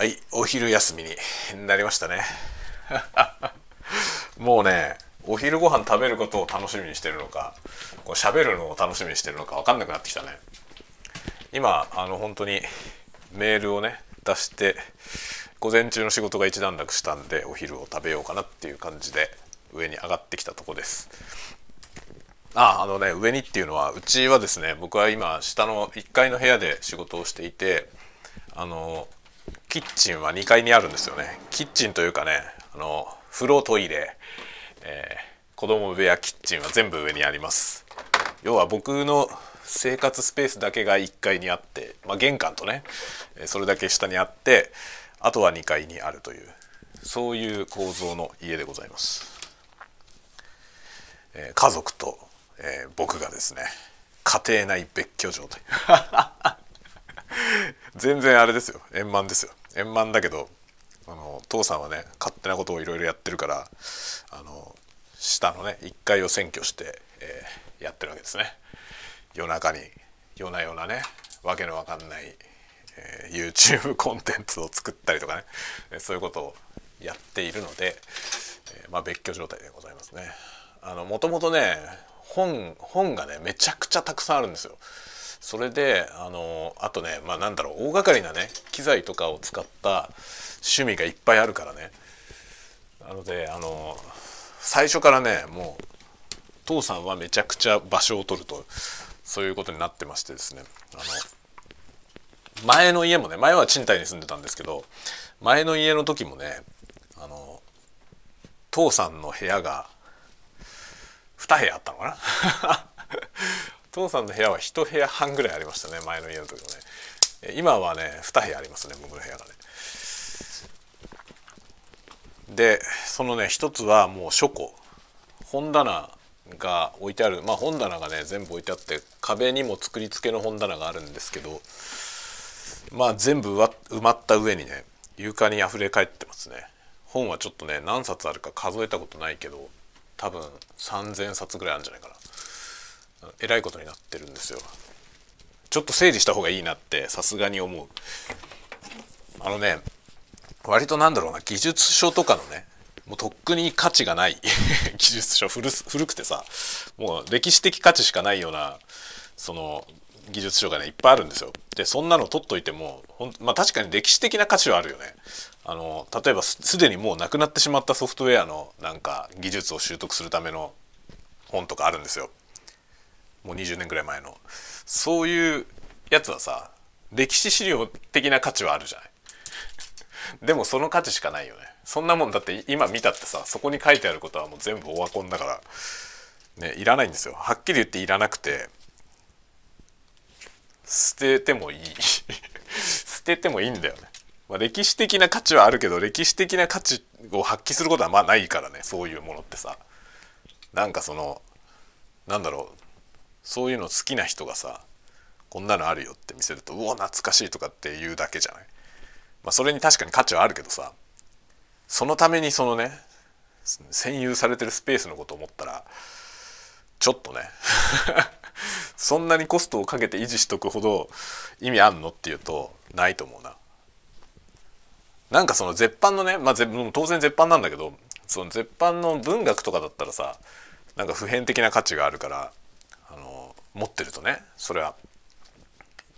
はいお昼休みになりましたね。もうねお昼ご飯食べることを楽しみにしてるのかこう喋るのを楽しみにしてるのか分かんなくなってきたね。今あの本当にメールをね出して午前中の仕事が一段落したんでお昼を食べようかなっていう感じで上に上がってきたとこです。ああのね上にっていうのはうちはですね僕は今下の1階の部屋で仕事をしていてあのキッチンは2階にあるんですよね。キッチンというかねあの風呂トイレ、えー、子供部屋キッチンは全部上にあります。要は僕の生活スペースだけが1階にあって、まあ、玄関とねそれだけ下にあってあとは2階にあるというそういう構造の家でございます、えー、家族と、えー、僕がですね家庭内別居状態。全然あれですよ円満ですよ円満だけどあの父さんはね勝手なことをいろいろやってるからあの下のね1階を占拠して、えー、やってるわけですね夜中に夜な夜なねわけのわかんない、えー、YouTube コンテンツを作ったりとかねそういうことをやっているので、えー、まあ、別居状態でございますね。あのもともとね本本がねめちゃくちゃたくさんあるんですよ。それであのあとねまあなんだろう大掛かりなね機材とかを使った趣味がいっぱいあるからね。なのであの最初からねもう父さんはめちゃくちゃ場所を取るとそういうことになってましてですね。あの前の家もね前は賃貸に住んでたんですけど前の家の時もねあの父さんの部屋が2部屋あったのかな？父さんの部屋は1部屋半ぐらいありましたね前の家の時もね。今はね2部屋ありますね僕の部屋がね。でそのね一つはもう書庫。本棚が置いてある。まあ本棚がね全部置いてあって壁にも作り付けの本棚があるんですけどまあ全部埋まった上にね床にあふれ返ってますね。本はちょっとね何冊あるか数えたことないけど多分3,000冊ぐらいあるんじゃないかな。えらいことになってるんですよちょっと整理した方がいいなってさすがに思うあのね割となんだろうな技術書とかのねもうとっくに価値がない 技術書古くてさもう歴史的価値しかないようなその技術書がねいっぱいあるんですよ。でそんなの取っといてもほん、まあ、確かに歴史的な価値はあるよね。あの例えばすでにもうなくなってしまったソフトウェアのなんか技術を習得するための本とかあるんですよ。もう20年ぐらい前の。そういうやつはさ歴史資料的な価値はあるじゃない。でもその価値しかないよね。そんなもんだって今見たってさそこに書いてあることはもう全部オワコンだからねいらないんですよ。はっきり言っていらなくて捨ててもいい。捨ててもいいんだよね、まあ、歴史的な価値はあるけど歴史的な価値を発揮することはまあないからねそういうものってさ。なんかそのなんだろうそういうの好きな人がさこんなのあるよって見せるとうお懐かしいとかって言うだけじゃない？まあ、それに確かに価値はあるけどさそのためにそのね占有されてるスペースのことを思ったらちょっとね そんなにコストをかけて維持しとくほど意味あんのっていうとないと思うな。なんかその絶版のね、まあ、当然絶版なんだけどその絶版の文学とかだったらさなんか普遍的な価値があるから持ってるとねそれは。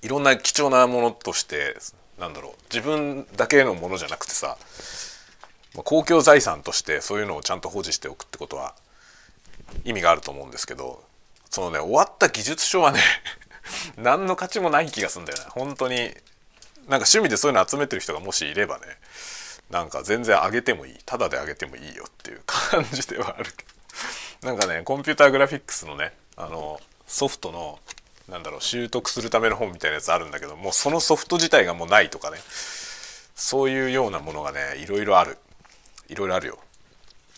いろんな貴重なものとしてなんだろう自分だけのものじゃなくてさ公共財産としてそういうのをちゃんと保持しておくってことは意味があると思うんですけどそのね終わった技術書はね 何の価値もない気がすんだよね本当になんか趣味でそういうの集めてる人がもしいればねなんか全然あげてもいい。ただであげてもいいよっていう感じではあるけど。なんかねコンピューターグラフィックスのねあのソフトのなんだろう習得するための本みたいなやつあるんだけどもうそのソフト自体がもうないとかね。そういうようなものがねいろいろある。いろいろあるよ。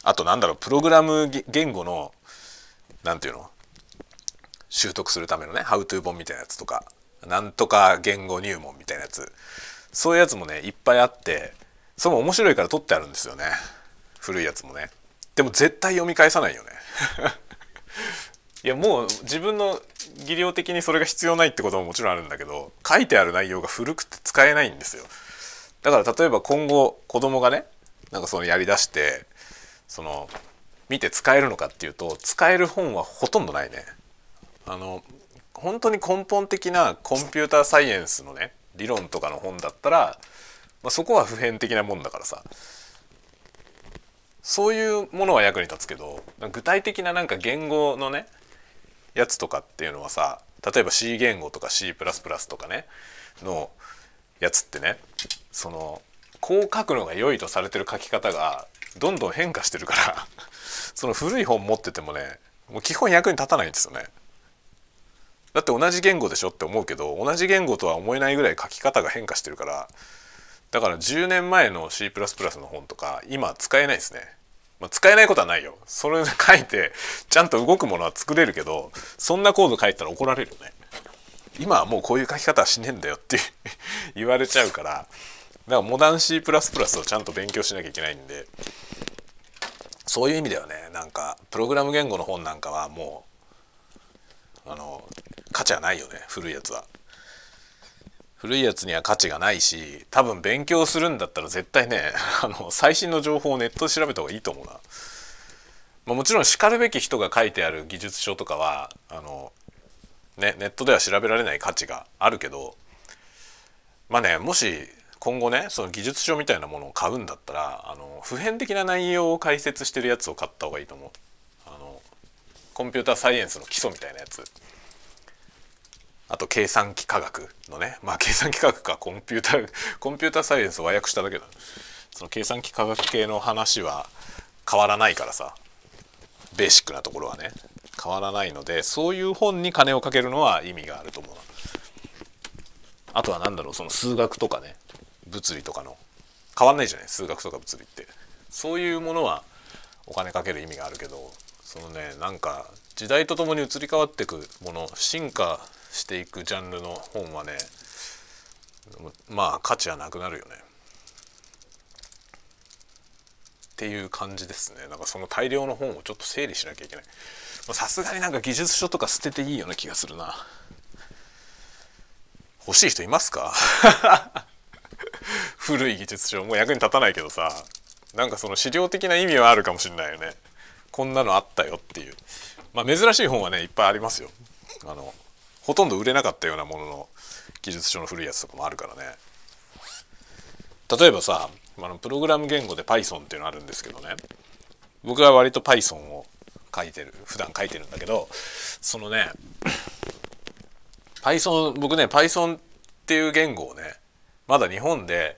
あとなんだろうプログラム言語の何て言うの？習得するためのね「ハウトゥー本みたいなやつとかなんとか言語入門みたいなやつ。そういうやつもねいっぱいあってそれも面白いから取ってあるんですよね。古いやつもね。でも絶対読み返さないよね。いやもう自分の技量的にそれが必要ないってことももちろんあるんだけど書いてある内容が古くて使えないんですよだから例えば今後子供がねなんかそのやりだしてその見て使えるのかっていうと使える本はほとんどないね。あの本当に根本的なコンピューターサイエンスのね理論とかの本だったら、まあ、そこは普遍的なもんだからさそういうものは役に立つけど具体的ななんか言語のねやつとかっていうのはさ例えば C 言語とか C++ とかねのやつってねそのこう書くのが良いとされてる書き方がどんどん変化してるから その古い本持っててもねもう基本役に立たないんですよね。だって同じ言語でしょって思うけど同じ言語とは思えないぐらい書き方が変化してるからだから10年前の C++ の本とか今使えないですね。まあ、使えないことはないよ。それ書いてちゃんと動くものは作れるけどそんなコード書いたら怒られるよね。今はもうこういう書き方はしねえんだよって 言われちゃうからだからモダン C++ をちゃんと勉強しなきゃいけないんでそういう意味ではねなんかプログラム言語の本なんかはもうあの価値はないよね古いやつは。古いやつには価値がないし多分勉強するんだったら絶対ね あの最新の情報をネットで調べた方がいいと思うな。まあ、もちろんしかるべき人が書いてある技術書とかはあの、ね、ネットでは調べられない価値があるけどまあねもし今後ねその技術書みたいなものを買うんだったらあの普遍的な内容を解説してるやつを買った方がいいと思う。あのコンピューターサイエンスの基礎みたいなやつあと計算機科学のね。まあ計算機科学かコンピューター コンピューターサイエンスを和訳しただけだ。その計算機科学系の話は変わらないからさ。ベーシックなところはね。変わらないのでそういう本に金をかけるのは意味があると思う。あとは何だろうその数学とかね。物理とかの。変わんないじゃない。数学とか物理って。そういうものはお金かける意味があるけどそのねなんか時代とともに移り変わっていくもの進化していくジャンルの本はねまあ価値はなくなるよね。っていう感じですね。なんかその大量の本をちょっと整理しなきゃいけない。さすがになんか技術書とか捨てていいような気がするな。欲しい人いますか？古い技術書。もう役に立たないけどさ。なんかその資料的な意味はあるかもしれないよね。こんなのあったよっていう。まあ珍しい本はねいっぱいありますよ。あのほとんど売れなかったようなものの技術書の古いやつとかもあるからね例えばさあのプログラム言語で Python っていうのあるんですけどね僕は割と Python を書いてる普段書いてるんだけどそのね Python 僕ね Python っていう言語をねまだ日本で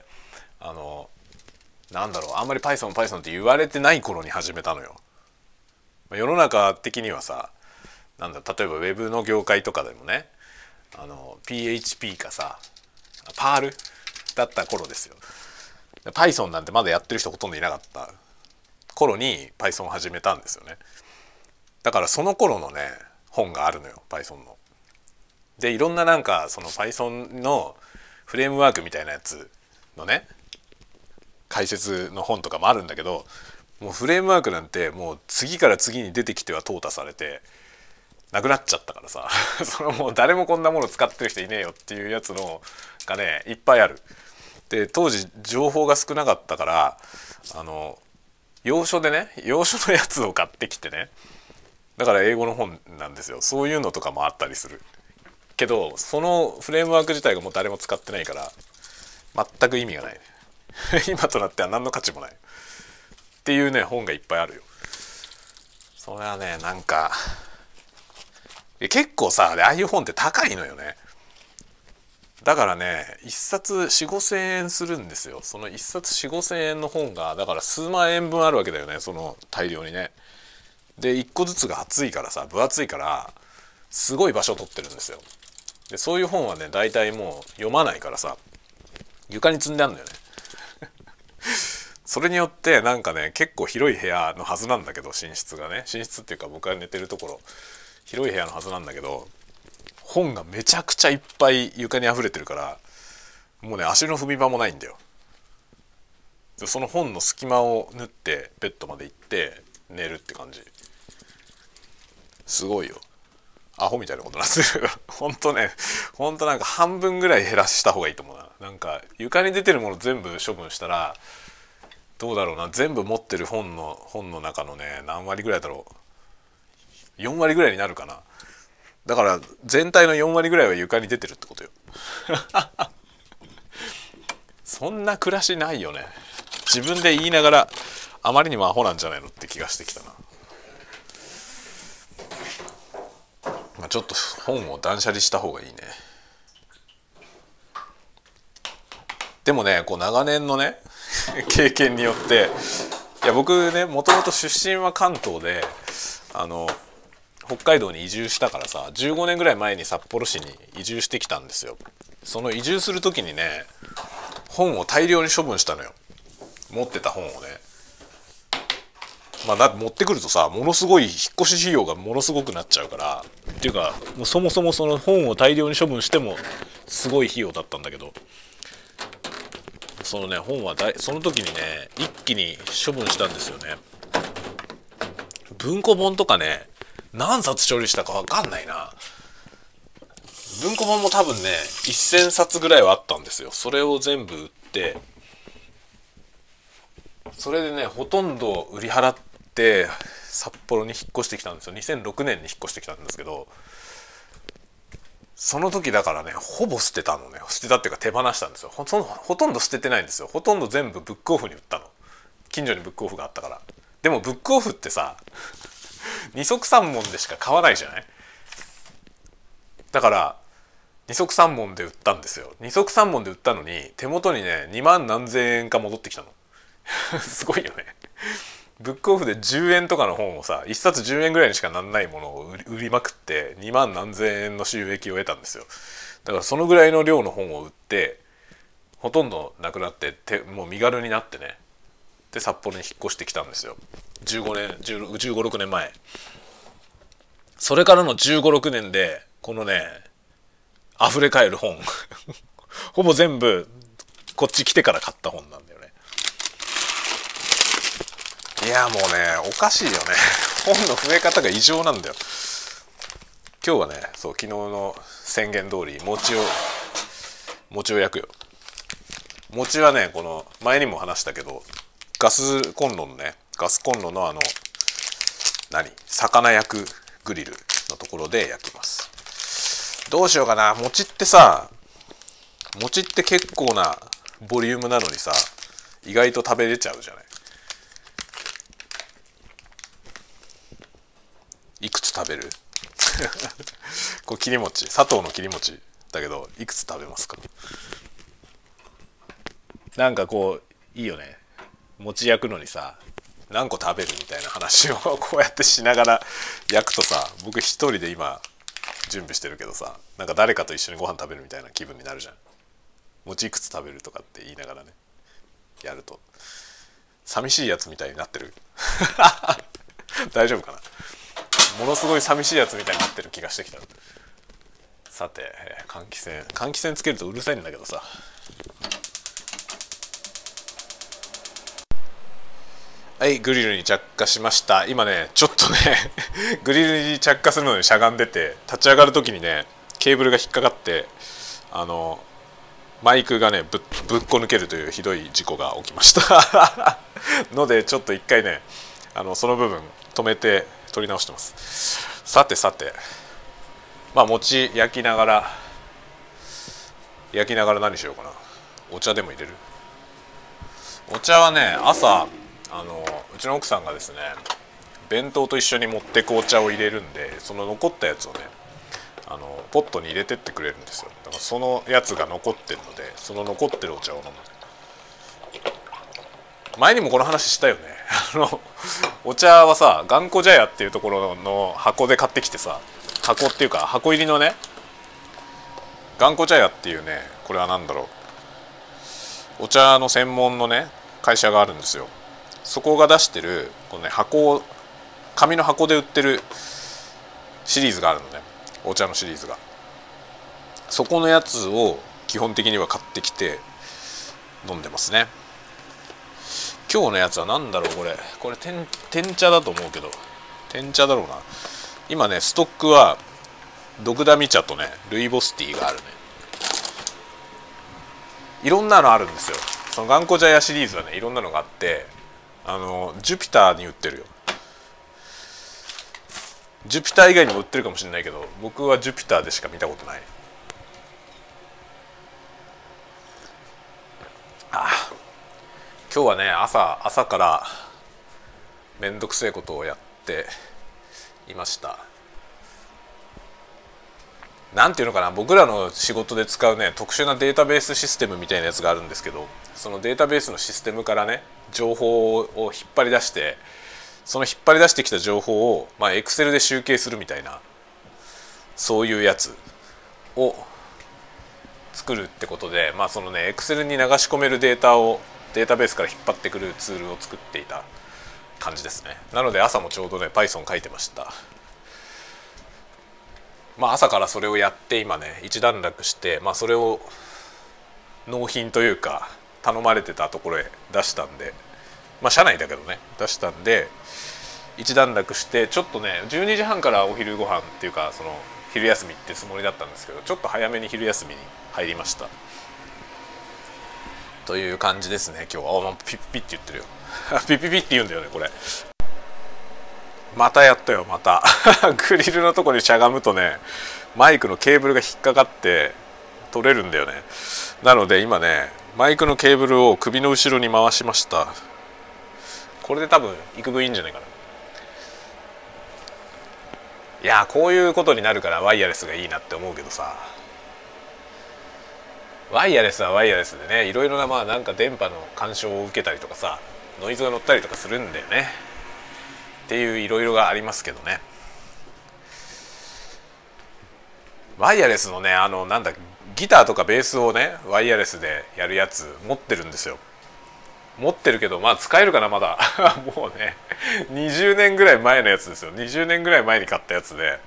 あのなんだろうあんまり Python Python って言われてない頃に始めたのよ。世の中的にはさなんだ例えばウェブの業界とかでもねあの PHP かさパールだった頃ですよ Python なんてまだやってる人ほとんどいなかった頃に Python を始めたんですよねだからその頃のね本があるのよ Python の。でいろんななんかその Python のフレームワークみたいなやつのね解説の本とかもあるんだけどもうフレームワークなんてもう次から次に出てきては淘汰されてなくなっちゃったからさ。そのもう誰もこんなもの使ってる人いねえよっていうやつのがねいっぱいある。で当時情報が少なかったからあの洋書でね洋書のやつを買ってきてねだから英語の本なんですよ。そういうのとかもあったりする。けどそのフレームワーク自体がもう誰も使ってないから全く意味がない。今となっては何の価値もない。っていうね本がいっぱいあるよ。それはねなんか結構さああいう本って高いのよね。だからね1冊4 5千円するんですよ。その1冊4 5千円の本がだから数万円分あるわけだよねその大量にね。で1個ずつが厚いからさ分厚いからすごい場所を取ってるんですよ。でそういう本はね大体もう読まないからさ床に積んであるんだよね。それによってなんかね結構広い部屋のはずなんだけど寝室がね。寝室っていうか僕が寝てるところ。広い部屋のはずなんだけど本がめちゃくちゃいっぱい床に溢れてるからもうね足の踏み場もないんだよ。その本の隙間を縫ってベッドまで行って寝るって感じ。すごいよ。アホみたいなことなんですよほんとねほんとなんか半分ぐらい減らした方がいいと思うな。なんか床に出てるもの全部処分したらどうだろうな。全部持ってる本の本の中のね何割ぐらいだろう。4割ぐらいになるかな。だから全体の4割ぐらいは床に出てるってことよ。そんな暮らしないよね。自分で言いながらあまりにもアホなんじゃないのって気がしてきたな、まあ、ちょっと本を断捨離した方がいいね。でもねこう長年のね 経験によっていや僕ねもともと出身は関東であの北海道に移住したからさ15年ぐらい前に札幌市に移住してきたんですよ。その移住する時にね本を大量に処分したのよ。持ってた本をね。まあだって持ってくるとさものすごい引っ越し費用がものすごくなっちゃうからっていうかもうそもそもその本を大量に処分してもすごい費用だったんだけどそのね本はだいその時にね一気に処分したんですよね。文庫本とかね何冊処理したか分かんないな。文庫本も多分ね1,000冊ぐらいはあったんですよ。それを全部売って。それでねほとんど売り払って札幌に引っ越してきたんですよ。2006年に引っ越してきたんですけど。その時だからねほぼ捨てたのね。捨てたっていうか手放したんですよ。ほほほとんど捨ててないんですよ。ほとんど全部ブックオフに売ったの。近所にブックオフがあったから。でもブックオフってさ 二足三門でしか買わないじゃない？だから二足三門で売ったんですよ。二足三門で売ったのに手元にね2万何千円か戻ってきたの。すごいよね。ブックオフで10円とかの本をさ1冊10円ぐらいにしかなんないものを売りまくって2万何千円の収益を得たんですよ。だからそのぐらいの量の本を売ってほとんどなくなっててもう身軽になってね。で札幌に引っ越してきたんですよ。15年1 5 6年前。それからの1 5 6年でこのね溢れ返る本。ほぼ全部こっち来てから買った本なんだよね。いやもうねおかしいよね。本の増え方が異常なんだよ。今日はねそう昨日の宣言通り餅を餅を焼くよ。餅はねこの前にも話したけどガスコンロのねガスコンロのあの何？魚焼くグリルのところで焼きます。どうしようかな。餅ってさ餅って結構なボリュームなのにさ意外と食べれちゃうじゃない。いくつ食べる？これ切り餅。砂糖の切り餅だけどいくつ食べますか？なんかこういいよね。餅焼くのにさ何個食べるみたいな話を こうやってしながら焼くとさ僕一人で今準備してるけどさなんか誰かと一緒にご飯食べるみたいな気分になるじゃん。餅いくつ食べるとかって言いながらね。やると。寂しいやつみたいになってる。大丈夫かな。ものすごい寂しいやつみたいになってる気がしてきた。さて換気扇。換気扇つけるとうるさいんだけどさ。はいグリルに着火しました。今ねちょっとね グリルに着火するのにしゃがんでて立ち上がる時にねケーブルが引っかかってあのマイクがねぶぶっこ抜けるというひどい事故が起きました。のでちょっと一回ねあのその部分止めて撮り直してます。さてさてまあ餅焼きながら焼きながら何しようかな。お茶でも入れる？お茶はね朝あのうちの奥さんがですね弁当と一緒に持って紅茶を入れるんでその残ったやつをねあのポットに入れてってくれるんですよ。だからそのやつが残ってるのでその残ってるお茶を飲む。前にもこの話したよね。あのお茶はさ頑固茶屋っていうところの箱で買ってきてさ箱っていうか箱入りのね頑固茶屋っていうねこれは何だろう。お茶の専門のね会社があるんですよ。そこが出してるこのね箱を紙の箱で売ってるシリーズがあるのね。お茶のシリーズが。そこのやつを基本的には買ってきて飲んでますね。今日のやつは何だろうこれ。これ天天茶だと思うけど。天茶だろうな。今ねストックはドクダミ茶とねルイボスティーがあるね。いろんなのあるんですよ。その頑固茶屋シリーズはねいろんなのがあってあのジュピターに売ってるよ。ジュピター以外にも売ってるかもしれないけど僕はジュピターでしか見たことない。あ今日はね朝朝からめんどくせえことをやっていました。なんていうのかな僕らの仕事で使うね特殊なデータベースシステムみたいなやつがあるんですけどそのデータベースのシステムからね情報を引っ張り出してその引っ張り出してきた情報をまあ Excel で集計するみたいなそういうやつを作るってことでまあそのね Excel に流し込めるデータをデータベースから引っ張ってくるツールを作っていた感じですね。なので朝もちょうどね Python 書いてました。まあ朝からそれをやって今ね一段落してまあそれを納品というか頼まれてたところへ出したんでまあ社内だけどね出したんで一段落してちょっとね12時半からお昼ご飯っていうかその昼休みってつもりだったんですけどちょっと早めに昼休みに入りました。という感じですね今日は。あピッピッって言ってるよ。ピッピッピって言うんだよねこれ。またやったよまた。グリルのとこにしゃがむとねマイクのケーブルが引っかかって取れるんだよね。なので今ねマイクのケーブルを首の後ろに回しました。これで多分幾分いいんじゃないかな。いやこういうことになるからワイヤレスがいいなって思うけどさ。ワイヤレスはワイヤレスでねいろいろなまあなんか電波の干渉を受けたりとかさノイズが乗ったりとかするんだよね。っていういろいろがありますけどね。ワイヤレスのねあのなんだギターとかベースをねワイヤレスでやるやつ持ってるんですよ。持ってるけどまあ使えるかなまだ。もうね20年ぐらい前のやつですよ。20年ぐらい前に買ったやつで。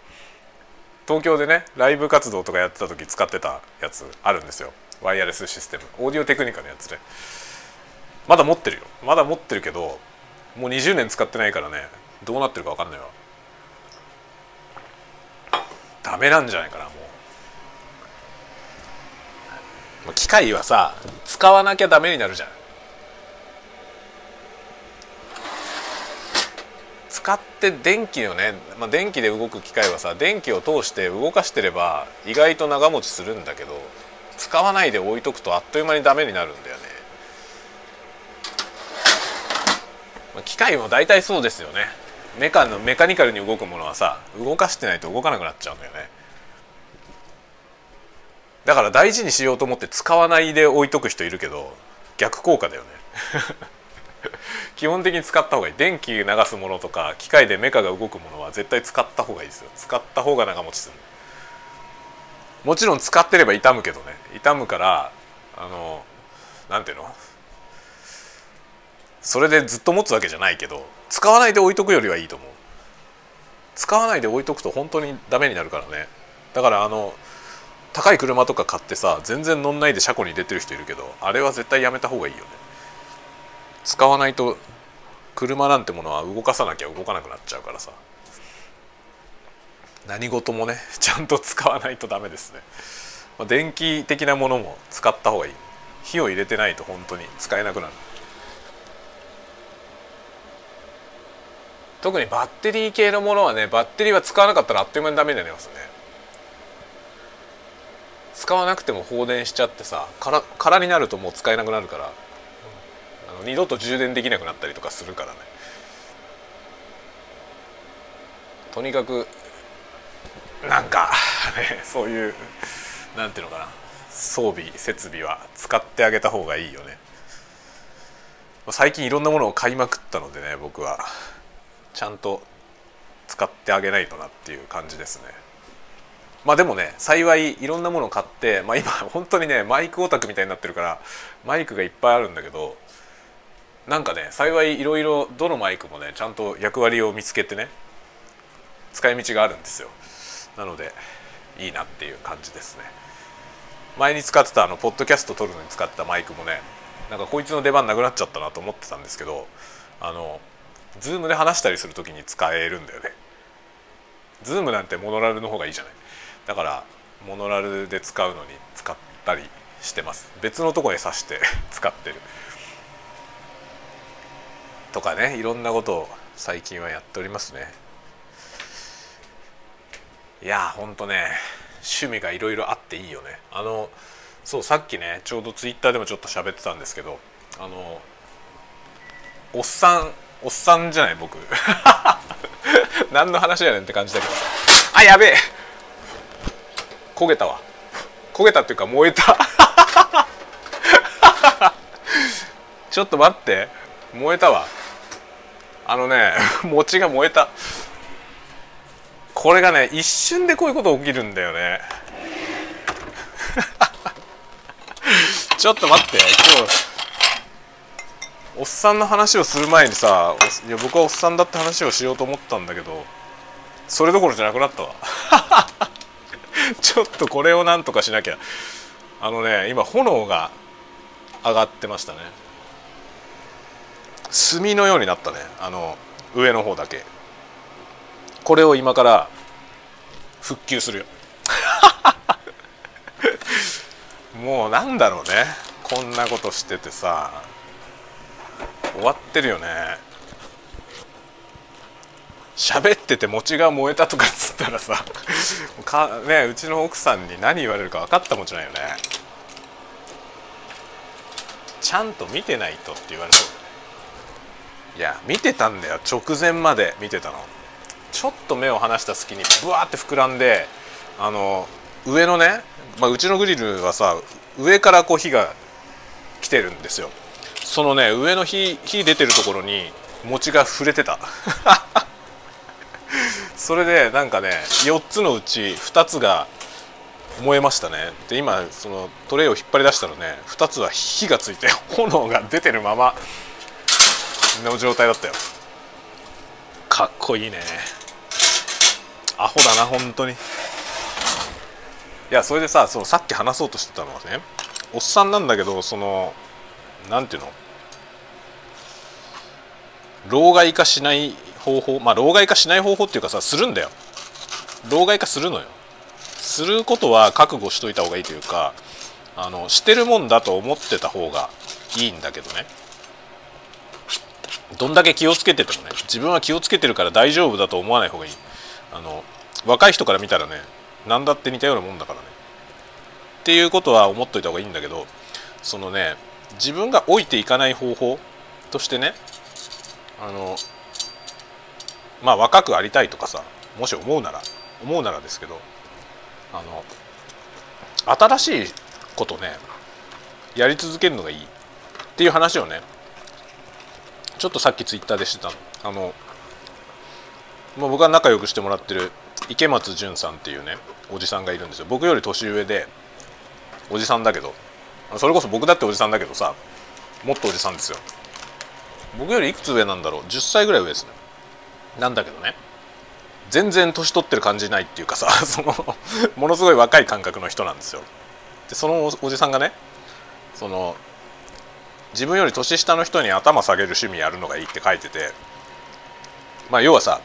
東京でねライブ活動とかやってた時使ってたやつあるんですよ。ワイヤレスシステム。オーディオテクニカのやつで。まだ持ってるよ。まだ持ってるけどもう20年使ってないからね。どうなってるか分かんないわ。ダメなんじゃないかなもう。機械はさ使わなきゃダメになるじゃん。使って電気をね、まあ、電気で動く機械はさ電気を通して動かしてれば意外と長持ちするんだけど使わないで置いとくとあっという間にダメになるんだよね、まあ、機械も大体そうですよね。メカのメカニカルに動くものはさ動かしてないと動かなくなっちゃうんだよね。だから大事にしようと思って使わないで置いとく人いるけど逆効果だよね。基本的に使った方がいい。電気流すものとか機械でメカが動くものは絶対使った方がいいですよ。使った方が長持ちする。もちろん使ってれば傷むけどね。傷むからあのなんていうの？それでずっと持つわけじゃないけど使わないで置いとくよりはいいと思う。使わないで置いとくと本当にダメになるからね。だからあの高い車とか買ってさ全然乗んないで車庫に出てる人いるけどあれは絶対やめた方がいいよね。使わないと車なんてものは動かさなきゃ動かなくなっちゃうからさ。何事もねちゃんと使わないとダメですね、ま、電気的なものも使った方がいい。火を入れてないと本当に使えなくなる。特にバッテリー系のものはねバッテリーは使わなかったらあっという間にダメになりますね。使わなくても放電しちゃってさ空空になるともう使えなくなるからあの二度と充電できなくなったりとかするからね。とにかくなんかねそういうなんていうのかな。装備設備は使ってあげた方がいいよね。最近いろんなものを買いまくったのでね僕は。ちゃんと使ってあげないとなっていう感じですね。まあでもね幸いいろんなものを買ってまあ今本当にねマイクオタクみたいになってるからマイクがいっぱいあるんだけどなんかね幸いいろいろどのマイクもねちゃんと役割を見つけてね使い道があるんですよ。なのでいいなっていう感じですね。前に使ってたあのポッドキャスト録るのに使ってたマイクもねなんかこいつの出番なくなっちゃったなと思ってたんですけどあの Zoomで話したりする時に使えるんだよね。 Zoomなんてモノラルの方がいいじゃない。だからモノラルで使うのに使ったりしてます。別のとこに挿して 使ってる。とかねいろんなことを最近はやっておりますね。いやほんとね趣味がいろいろあっていいよね。あのそうさっきねちょうどツイッターでもちょっと喋ってたんですけどあのおっさんおっさんじゃない僕。何の話やねんって感じだけど。さあやべえ。焦げたわ。焦げたっていうか燃えた。ちょっと待って。燃えたわ。あのね餅が燃えた。これがね一瞬でこういうこと起きるんだよね。ちょっと待って。今日おっさんの話をする前にさいや僕はおっさんだって話をしようと思ったんだけどそれどころじゃなくなったわ。ちょっとこれをなんとかしなきゃ。あのね今炎が上がってましたね。炭のようになったね。あの上の方だけ。これを今から復旧するよ。もうなんだろうね。こんなことしててさ。終わってるよね。喋ってて餅が燃えたとかっつったらさ か、ね、うちの奥さんに何言われるか分かったもんじゃないよね。ちゃんと見てないとって言われそういや見てたんだよ。直前まで見てたの。ちょっと目を離した隙にブワーって膨らんであの上のね、まあ、うちのグリルはさ上からこう火が来てるんですよ。そのね上の火火出てるところに餅が触れてた。それでなんかね4つのうち2つが燃えましたね。で今そのトレイを引っ張り出したらね2つは火がついて 炎が出てるままの状態だったよ。かっこいいね。アホだな本当に。いやそれでさそのさっき話そうとしてたのはねおっさんなんだけどそのなんていうの？老害化しない方法まあ老害化しない方法っていうかさするんだよ。老害化するのよ。することは覚悟しといた方がいいというかあのしてるもんだと思ってた方がいいんだけどね。どんだけ気をつけててもね自分は気をつけてるから大丈夫だと思わない方がいい。あの若い人から見たらね何だって似たようなもんだからね。っていうことは思っといた方がいいんだけどそのね自分が老いていかない方法としてねあのまあ若くありたいとかさもし思うなら思うならですけどあの新しいことねやり続けるのがいいっていう話をねちょっとさっきツイッターでしてたの。あのもう僕は仲良くしてもらってる池松淳さんっていうねおじさんがいるんですよ。僕より年上でおじさんだけどそれこそ僕だっておじさんだけどさもっとおじさんですよ。僕よりいくつ上なんだろう？10歳ぐらい上ですね。なんだけどね。全然年取ってる感じないっていうかさ そのものすごい若い感覚の人なんですよ。でそのおじさんがねその自分より年下の人に頭下げる趣味やるのがいいって書いててまあ要はさ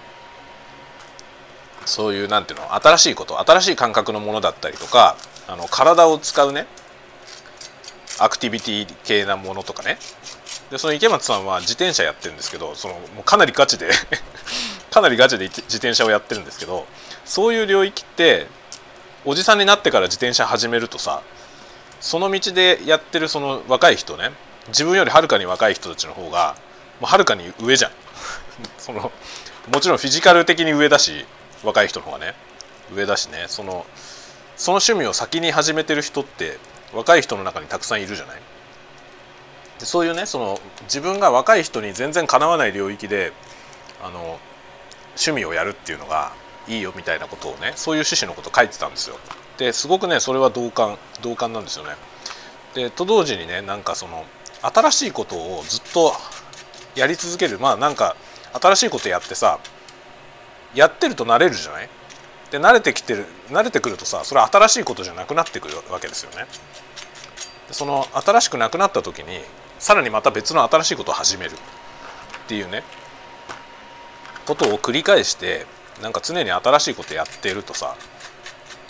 そういうなんていうの新しいこと新しい感覚のものだったりとかあの体を使うねアクティビティ系なものとかねでその池松さんは自転車やってるんですけどそのもうかなりガチで かなりガチで自転車をやってるんですけどそういう領域っておじさんになってから自転車始めるとさその道でやってるその若い人ね自分よりはるかに若い人たちの方がもうはるかに上じゃん。そのもちろんフィジカル的に上だし若い人の方がね上だしねそのその趣味を先に始めてる人って若い人の中にたくさんいるじゃない？でそういうねその自分が若い人に全然かなわない領域であの趣味をやるっていうのがいいよみたいなことをねそういう趣旨のこと書いてたんですよ。ですごくねそれは同感同感なんですよね。でと同時にねなんかその新しいことをずっとやり続けるまあなんか新しいことやってさやってると慣れるじゃない？で慣れてきてる慣れてくるとさそれは新しいことじゃなくなってくるわけですよね。その新しくなくなった時にさらにまた別の新しいことを始めるっていうねことを繰り返してなんか常に新しいことやってるとさ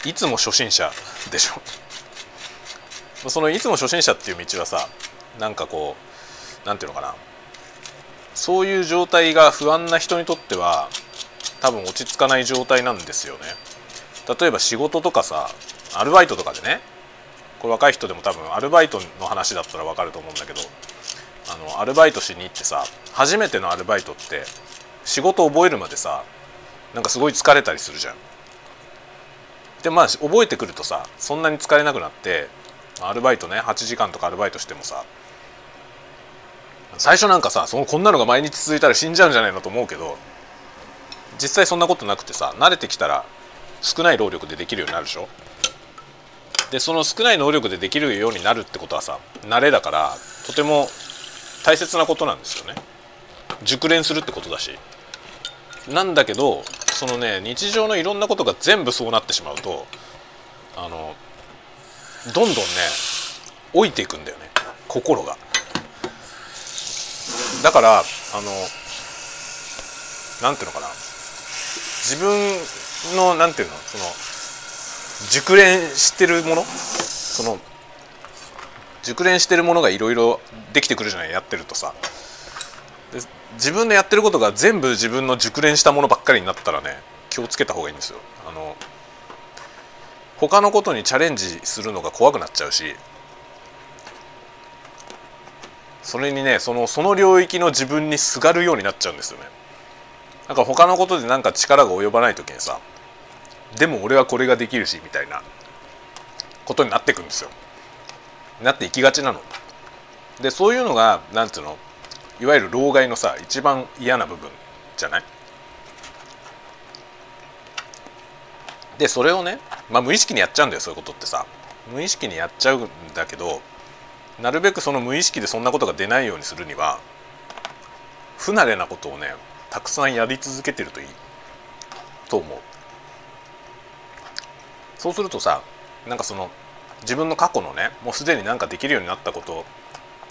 いつも初心者でしょ。そのいつも初心者っていう道はさなんかこうなんていうのかな。そういう状態が不安な人にとっては多分落ち着かない状態なんですよね。例えば仕事とかさアルバイトとかでねこれ若い人でも多分アルバイトの話だったら分かると思うんだけどあのアルバイトしに行ってさ初めてのアルバイトって仕事覚えるまでさなんかすごい疲れたりするじゃん。でまあ覚えてくるとさそんなに疲れなくなってアルバイトね8時間とかアルバイトしてもさ最初なんかさそのこんなのが毎日続いたら死んじゃうんじゃないのと思うけど実際そんなことなくてさ慣れてきたら少ない労力でできるようになるでしょ？でその少ない能力でできるようになるってことはさ慣れだからとても大切なことなんですよね。熟練するってことだし。なんだけどそのね日常のいろんなことが全部そうなってしまうとあのどんどんね老いていくんだよね。心が。だからあのなんていうのかな。自分のなんていうの？その熟練してるもの？その熟練してるものがいろいろできてくるじゃない？やってるとさ。で自分でやってることが全部自分の熟練したものばっかりになったらね気をつけた方がいいんですよ。あの他のことにチャレンジするのが怖くなっちゃうしそれにねそのその領域の自分にすがるようになっちゃうんですよね。なんか他のことでなんか力が及ばない時にさでも俺はこれができるしみたいなことになっていくんですよ。なっていきがちなの。でそういうのがなんていうのいわゆる老害のさ一番嫌な部分じゃない？でそれをね、まあ、無意識にやっちゃうんだよそういうことってさ。無意識にやっちゃうんだけどなるべくその無意識でそんなことが出ないようにするには不慣れなことをねたくさんやり続けてるといいと思う。そうするとさなんかその自分の過去のねもうすでになんかできるようになったこと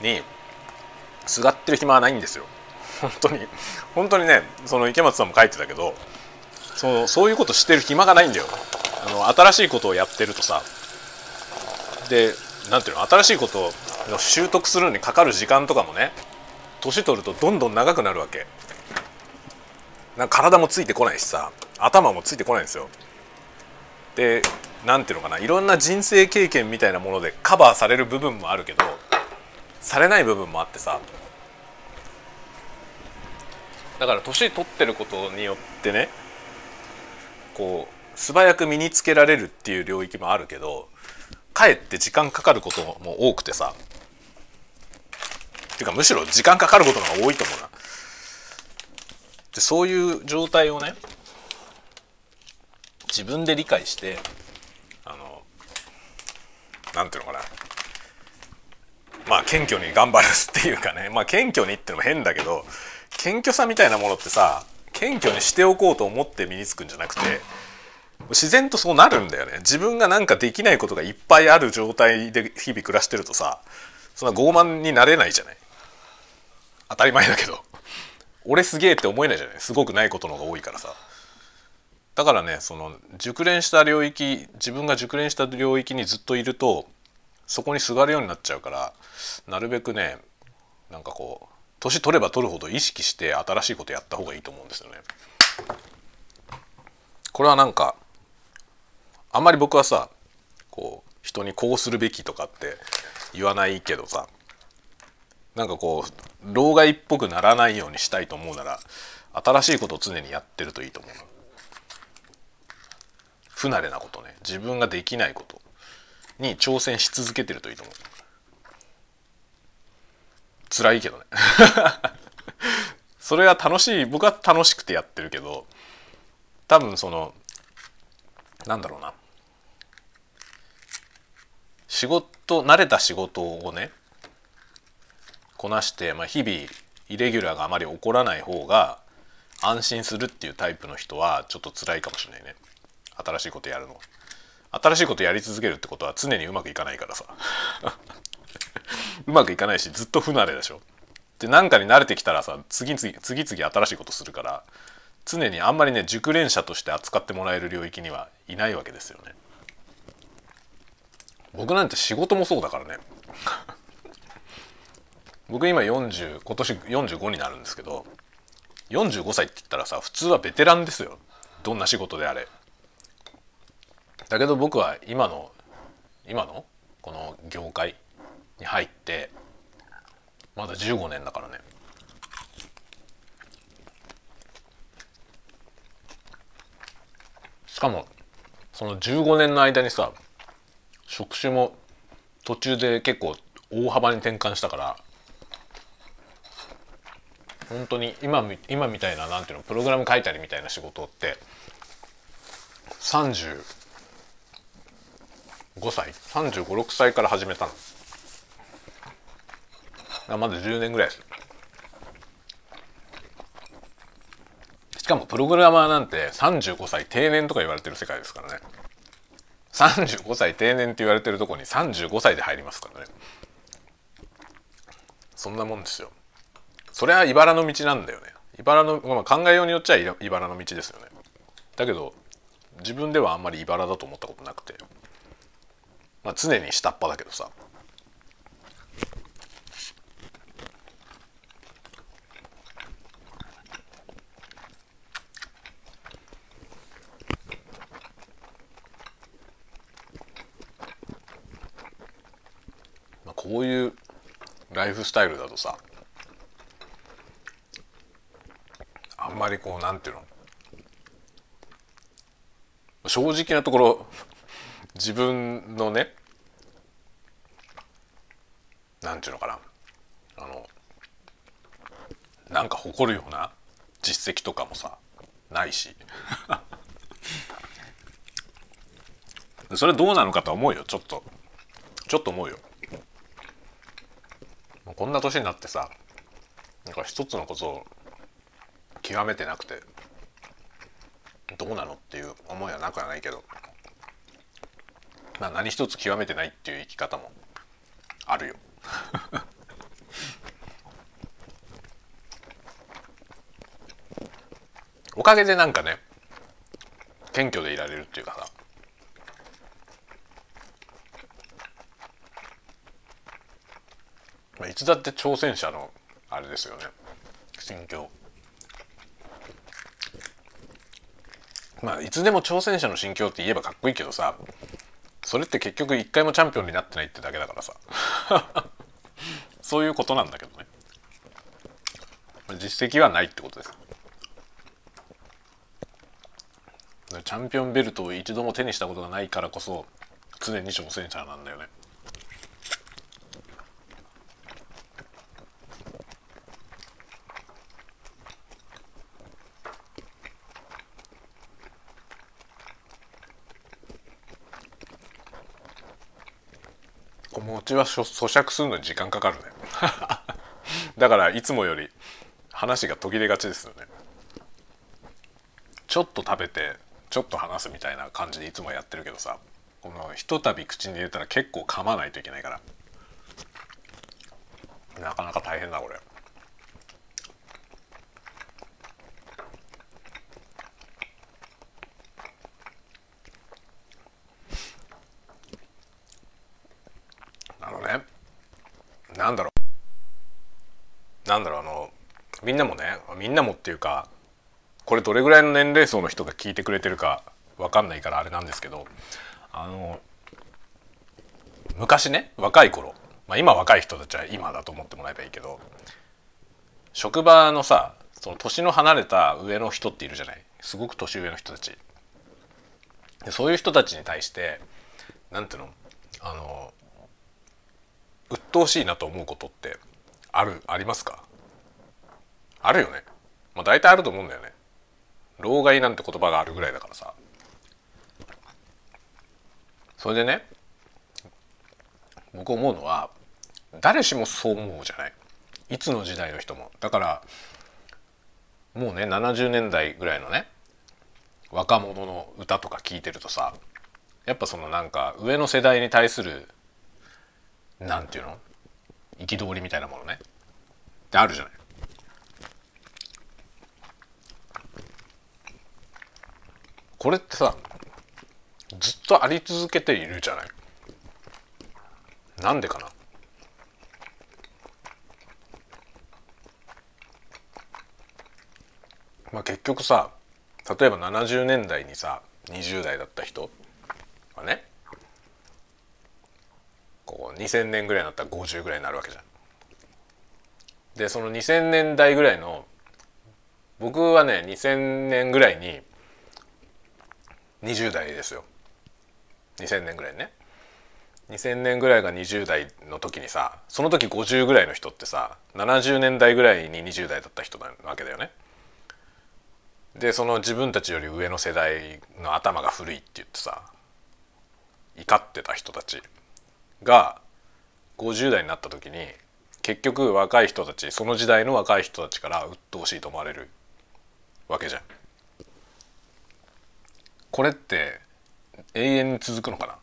にすがってる暇はないんですよ。本当に。本当にねその池松さんも書いてたけどそうそういうことしてる暇がないんだよ。あの新しいことをやってるとさでなんていうの新しいことを習得するのにかかる時間とかもね年取るとどんどん長くなるわけ。なんか体もついてこないしさ頭もついてこないんですよ。で何ていうのかないろんな人生経験みたいなものでカバーされる部分もあるけどされない部分もあってさだから年取ってることによってねこう素早く身につけられるっていう領域もあるけどかえって時間かかることも多くてさっていうかむしろ時間かかることの方が多いと思うな。でそういう状態をね自分で理解してあのなんていうのかな。まあ謙虚に頑張るっていうかね。まあ謙虚にってのも変だけど謙虚さみたいなものってさ謙虚にしておこうと思って身につくんじゃなくて自然とそうなるんだよね。自分がなんかできないことがいっぱいある状態で日々暮らしてるとさそんな傲慢になれないじゃない。当たり前だけど。俺すげえって思えないじゃない。すごくないことの方が多いからさ。だからねその熟練した領域自分が熟練した領域にずっといるとそこにすがるようになっちゃうからなるべくねなんかこう年取れば取るほど意識して新しいことやった方がいいと思うんですよね。これはなんかあんまり僕はさこう人にこうするべきとかって言わないけどさなんかこう老害っぽくならないようにしたいと思うなら新しいことを常にやってるといいと思う不慣れなことね。自分ができないこと。に挑戦し続けてるといいと思う。辛いけどね。それは楽しい。僕は楽しくてやってるけど多分そのなんだろうな。仕事慣れた仕事をねこなして、まあ、日々イレギュラーがあまり起こらない方が安心するっていうタイプの人はちょっと辛いかもしれないね。新しいことやるの。新しいことやり続けるってことは常にうまくいかないからさ。うまくいかないしずっと不慣れでしょ。で何かに慣れてきたらさ次々次々新しいことするから常にあんまりね熟練者として扱ってもらえる領域にはいないわけですよね。僕なんて仕事もそうだからね。僕今40今年45になるんですけど45歳って言ったらさ普通はベテランですよ。どんな仕事であれ。だけど僕は今の今のこの業界に入ってまだ15年だからね。しかもその15年の間にさ職種も途中で結構大幅に転換したから本当に今今みたいななんていうのプログラム書いたりみたいな仕事って35歳。3 5 6歳から始めたの。まだ10年ぐらいです。しかもプログラマーなんて35歳定年とか言われてる世界ですからね。35歳定年って言われてるとこに35歳で入りますからね。そんなもんですよ。それは茨の道なんだよね。茨の、まあ、考えようによっちゃ茨の道ですよね。だけど自分ではあんまり茨だと思ったことなくて。まあ常に下っ端だけどさ。こういうライフスタイルだとさあんまりこうなんていうの？正直なところ自分のねなんていうのかな。あのなんか誇るような実績とかもさないし。それどうなのかと思うよちょっと。ちょっと思うよ。こんな年になってさなんか一つのことを極めてなくてどうなのっていう思いはなくはないけど。まあ何一つ極めてないっていう生き方もあるよ。おかげでなんかね謙虚でいられるっていうかさ。まあ、いつだって挑戦者のあれですよね。心境。まあいつでも挑戦者の心境って言えばかっこいいけどさ。それって結局一回もチャンピオンになってないってだけだからさ。そういうことなんだけどね。実績はないってことです。チャンピオンベルトを一度も手にしたことがないからこそ常に挑戦者なんだよねお餅は咀嚼するのに時間かかるね。だからいつもより話が途切れがちですよね。ちょっと食べてちょっと話すみたいな感じでいつもやってるけどさこのひとたび口に入れたら結構噛まないといけないから。なかなか大変だこれ。あのねなんだろうなんだろうあのみんなもねみんなもっていうかこれどれぐらいの年齢層の人が聞いてくれてるかわかんないからあれなんですけどあの昔ね若い頃、まあ、今若い人たちは今だと思ってもらえばいいけど職場のさその年の離れた上の人っているじゃない？すごく年上の人たち。でそういう人たちに対してなんていうの？あの鬱陶しいなと思うことってあるありますか？あるよね。まあ大体あると思うんだよね。老害なんて言葉があるぐらいだからさ。それでね僕思うのは誰しもそう思うじゃない。いつの時代の人も。だからもうね70年代ぐらいのね若者の歌とか聞いてるとさやっぱそのなんか上の世代に対するなんていうの？憤りみたいなものね。ってあるじゃない。これってさずっとあり続けているじゃない？なんでかな？まあ結局さ例えば70年代にさ20代だった人はねこう2000年ぐらいになったら50ぐらいになるわけじゃん。でその2000年代ぐらいの僕はね2000年ぐらいに20代ですよ2000年ぐらいね2000年ぐらいが20代の時にさその時50ぐらいの人ってさ70年代ぐらいに20代だった人なわけだよね。でその自分たちより上の世代の頭が古いって言ってさ怒ってた人たちが50代になった時に結局若い人たちその時代の若い人たちから鬱陶しいと思われるわけじゃん。これって永遠に続くのかな？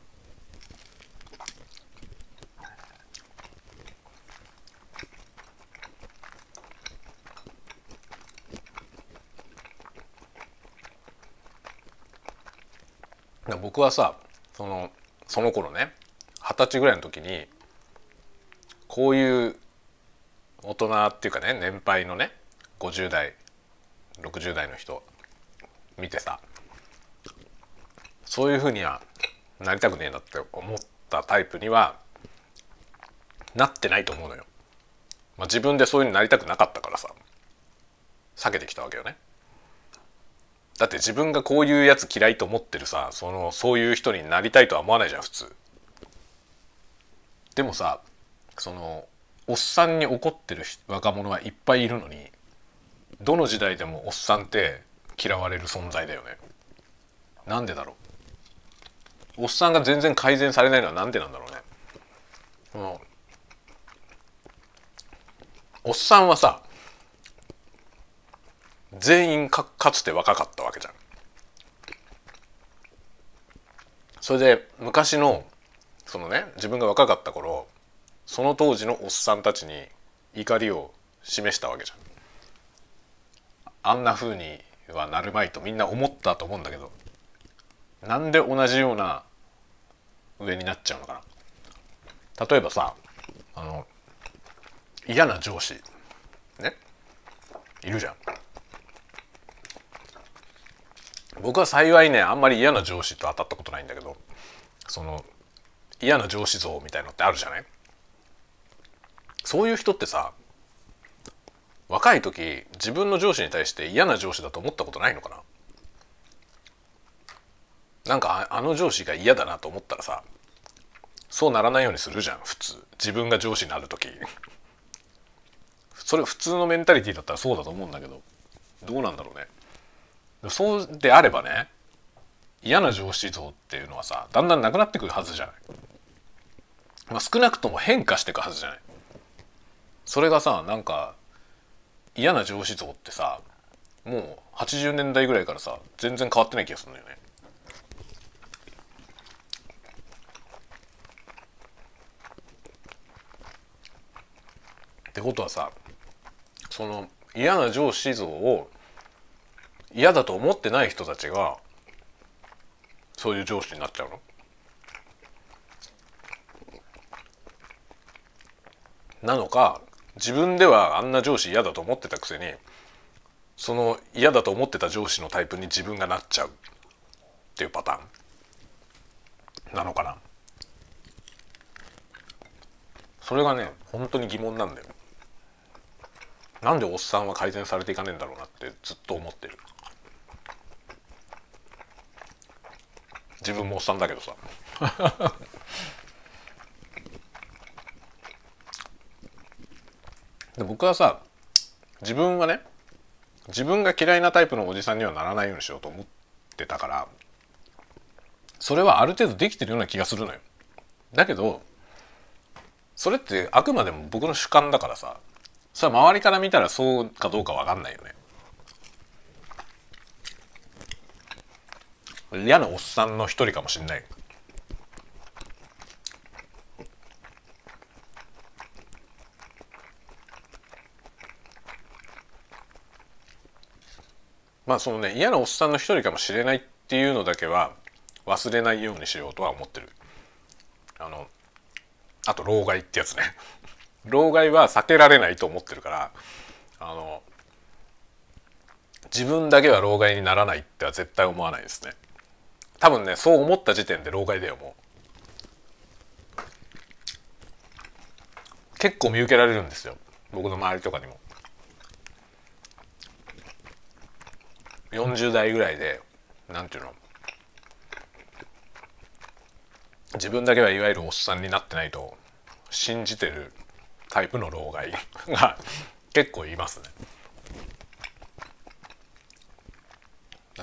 僕はさそのその頃ね二十歳ぐらいの時にこういう大人っていうかね年配のね50代60代の人見てさそういうふうにはなりたくねえなって思ったタイプにはなってないと思うのよ。まあ、自分でそういうになりたくなかったからさ避けてきたわけよね。だって自分がこういうやつ嫌いと思ってるさそのそういう人になりたいとは思わないじゃん普通。でもさそのおっさんに怒ってる若者はいっぱいいるのにどの時代でもおっさんって嫌われる存在だよね。なんでだろうおっさんが全然改善されないのはなんでなんだろうね。うん、おっさんはさ全員かかつて若かったわけじゃん。それで昔のそのね自分が若かった頃その当時のおっさんたちに怒りを示したわけじゃん。あんな風にはなるまいとみんな思ったと思うんだけどなんで同じような上になっちゃうのかな。例えばさあの嫌な上司ねいるじゃん。僕は幸いねあんまり嫌な上司と当たったことないんだけどその嫌な上司像みたいのってあるじゃない？そういう人ってさ若い時自分の上司に対して嫌な上司だと思ったことないのかな？なんかあの上司が嫌だなと思ったらさそうならないようにするじゃん普通。自分が上司になる時。それ普通のメンタリティーだったらそうだと思うんだけど。どうなんだろうね。そうであればね嫌な上司像っていうのはさだんだんなくなってくるはずじゃない、まあ、少なくとも変化していくはずじゃない。それがさなんか嫌な上司像ってさもう80年代ぐらいからさ全然変わってない気がするんだよね。ってことはさその嫌な上司像を嫌だと思ってない人たちがそういう上司になっちゃうの？なのか自分ではあんな上司嫌だと思ってたくせにその嫌だと思ってた上司のタイプに自分がなっちゃうっていうパターン？なのかな？それがね本当に疑問なんだよなんでおっさんは改善されていかねえんだろうなってずっと思ってる。自分もおっさんだけどさ。で僕はさ自分はね自分が嫌いなタイプのおじさんにはならないようにしようと思ってたからそれはある程度できてるような気がするのよ。だけどそれってあくまでも僕の主観だからさそれは周りから見たらそうかどうか分かんないよね。嫌なおっさんの一人かもしんないまあそのね嫌なおっさんの一人かもしれないっていうのだけは忘れないようにしようとは思ってる。あのあと老害ってやつね。老害は避けられないと思ってるからあの自分だけは老害にならないっては絶対思わないですね。多分ねそう思った時点で老害だよもう。結構見受けられるんですよ。僕の周りとかにも。40代ぐらいでなんていうの。自分だけはいわゆるおっさんになってないと信じてるタイプの老害が 結構いますね。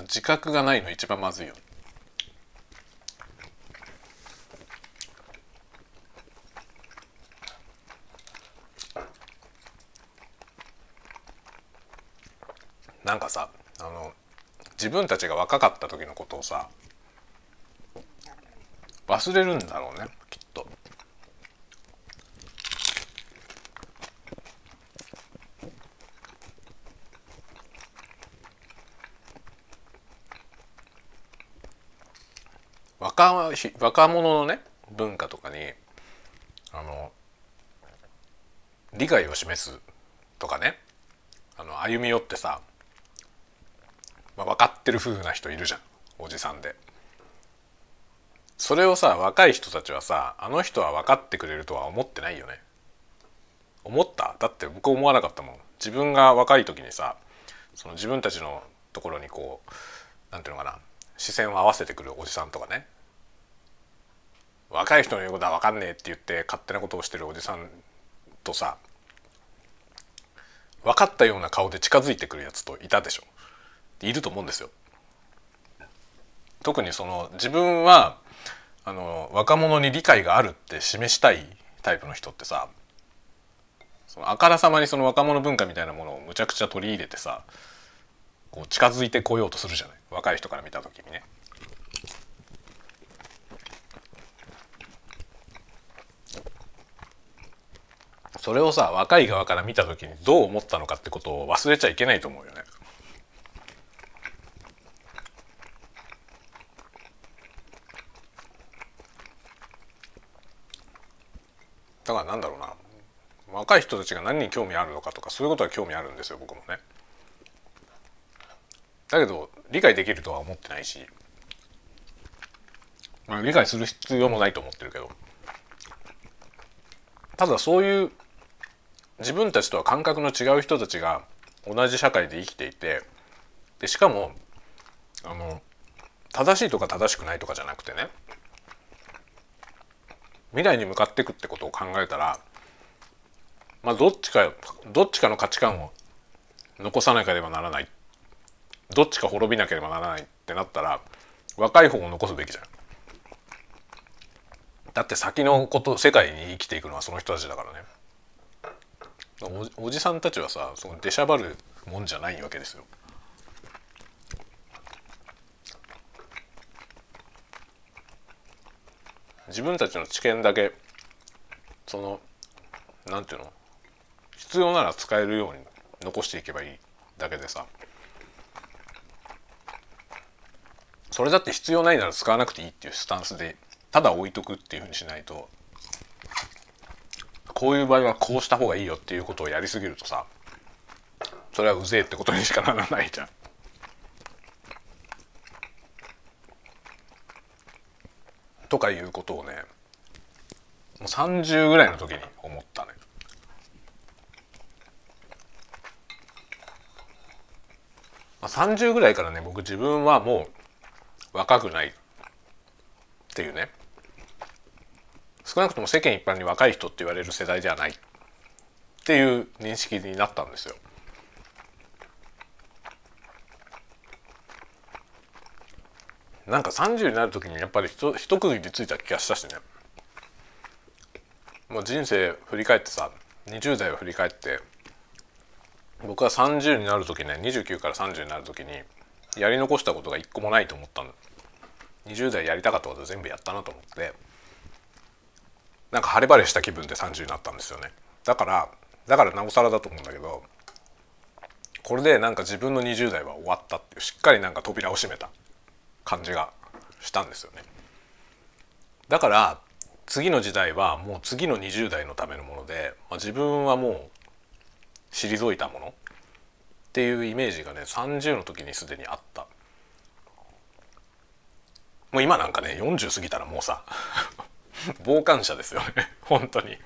自覚がないの一番まずいよ。なんかさあの自分たちが若かった時のことをさ忘れるんだろうねきっと。若若者のね文化とかにあの理解を示すとかねあの歩み寄ってさ、まあ、分かってる風な人いるじゃんおじさんで。それをさ若い人たちはさあの人は分かってくれるとは思ってないよね。思った？だって僕思わなかったもん。自分が若い時にさその自分たちのところにこう何ていうのかな視線を合わせてくるおじさんとかね。若い人の言うことは分かんねえって言って勝手なことをしてるおじさんとさ分かったような顔で近づいてくるやつといたでしょ。いると思うんですよ。特にその自分はあの若者に理解があるって示したいタイプの人ってさそのあからさまにその若者文化みたいなものをむちゃくちゃ取り入れてさこう近づいてこようとするじゃない。若い人から見た時にね。それをさ若い側から見た時にどう思ったのかってことを忘れちゃいけないと思うよね。だからなんだろうな若い人たちが何に興味あるのかとかそういうことは興味あるんですよ僕もね。だけど理解できるとは思ってないし、まあ、理解する必要もないと思ってるけどただそういう自分たちとは感覚の違う人たちが同じ社会で生きていてでしかもあの正しいとか正しくないとかじゃなくてね未来に向かっていくってことを考えたらまあどっちかどっちかの価値観を残さなければならないどっちか滅びなければならないってなったら若い方を残すべきじゃん。だって先のこと世界に生きていくのはその人たちだからねおおじさんたちはさその出しゃばるもんじゃないわけですよ。自分たちの知見だけそのなんていうの？必要なら使えるように残していけばいいだけでさそれだって必要ないなら使わなくていいっていうスタンスでただ置いとくっていうふうにしないとこういう場合はこうした方がいいよっていうことをやりすぎるとさそれはうぜえってことにしかならないじゃん。とかいうことをねもう30ぐらいの時に思ったね。まあ、30ぐらいからね僕自分はもう若くないっていうね少なくとも世間一般に若い人って言われる世代ではない。っていう認識になったんですよ。なんか30になる時にやっぱり一一区切りついた気がしたしね。もう人生振り返ってさ20代を振り返って僕は30になる時ね29から30になる時にやり残したことが一個もないと思ったの。20代やりたかったこと全部やったなと思って。なんか晴れ晴れした気分で30になったんですよね。だからだからなおさらだと思うんだけどこれでなんか自分の20代は終わったっていうしっかりなんか扉を閉めた感じがしたんですよね。だから次の時代はもう次の20代のためのもので、まあ、自分はもう退いたものっていうイメージがね30の時にすでにあった。もう今なんかね40過ぎたらもうさ傍観者ですよね。本当に。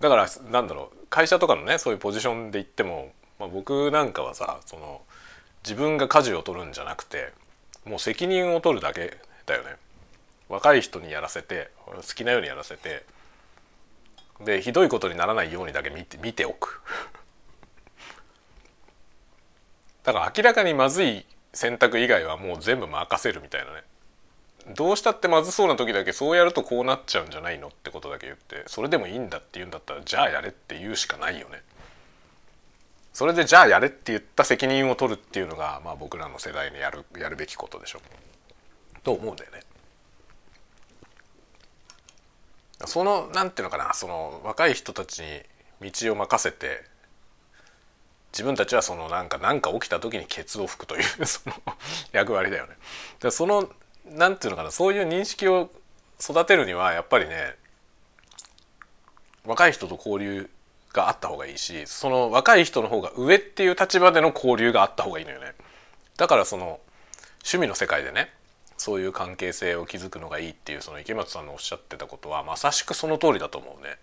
だからなんだろう。会社とかのねそういうポジションで言っても、まあ、僕なんかはさその自分が舵を取るんじゃなくてもう責任を取るだけだよね。若い人にやらせて好きなようにやらせてでひどいことにならないようにだけ見て見ておく。だから明らかにまずい選択以外はもう全部任せるみたいなね。どうしたってまずそうな時だけそうやるとこうなっちゃうんじゃないのってことだけ言ってそれでもいいんだって言うんだったらじゃあやれって言うしかないよね。それでじゃあやれって言った責任を取るっていうのが、まあ、僕らの世代にやるやるべきことでしょ。と思うんだよね。そのなんていうのかなその若い人たちに道を任せて自分たちはそのなんか何か起きた時にケツを吹くというその 役割だよね。そのなんていうのかなそういう認識を育てるにはやっぱりね若い人と交流があった方がいいしその若い人の方が上っていう立場での交流があった方がいいのよね。だからその趣味の世界でねそういう関係性を築くのがいいっていうその池松さんのおっしゃってたことはまさしくその通りだと思うね。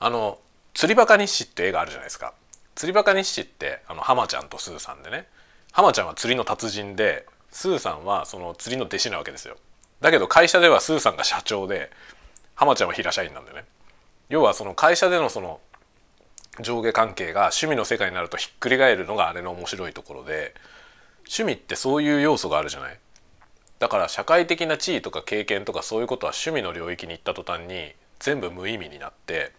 あの釣りバカ日誌って映画あるじゃないですか。釣りバカ日誌ってあの浜ちゃんとスーさんでね浜ちゃんは釣りの達人でスーさんはその釣りの弟子なわけですよ。だけど会社ではスーさんが社長で浜ちゃんは平社員なんでね。要はその会社でのその上下関係が趣味の世界になるとひっくり返るのがあれの面白いところで趣味ってそういう要素があるじゃない？だから社会的な地位とか経験とかそういうことは趣味の領域に行った途端に全部無意味になって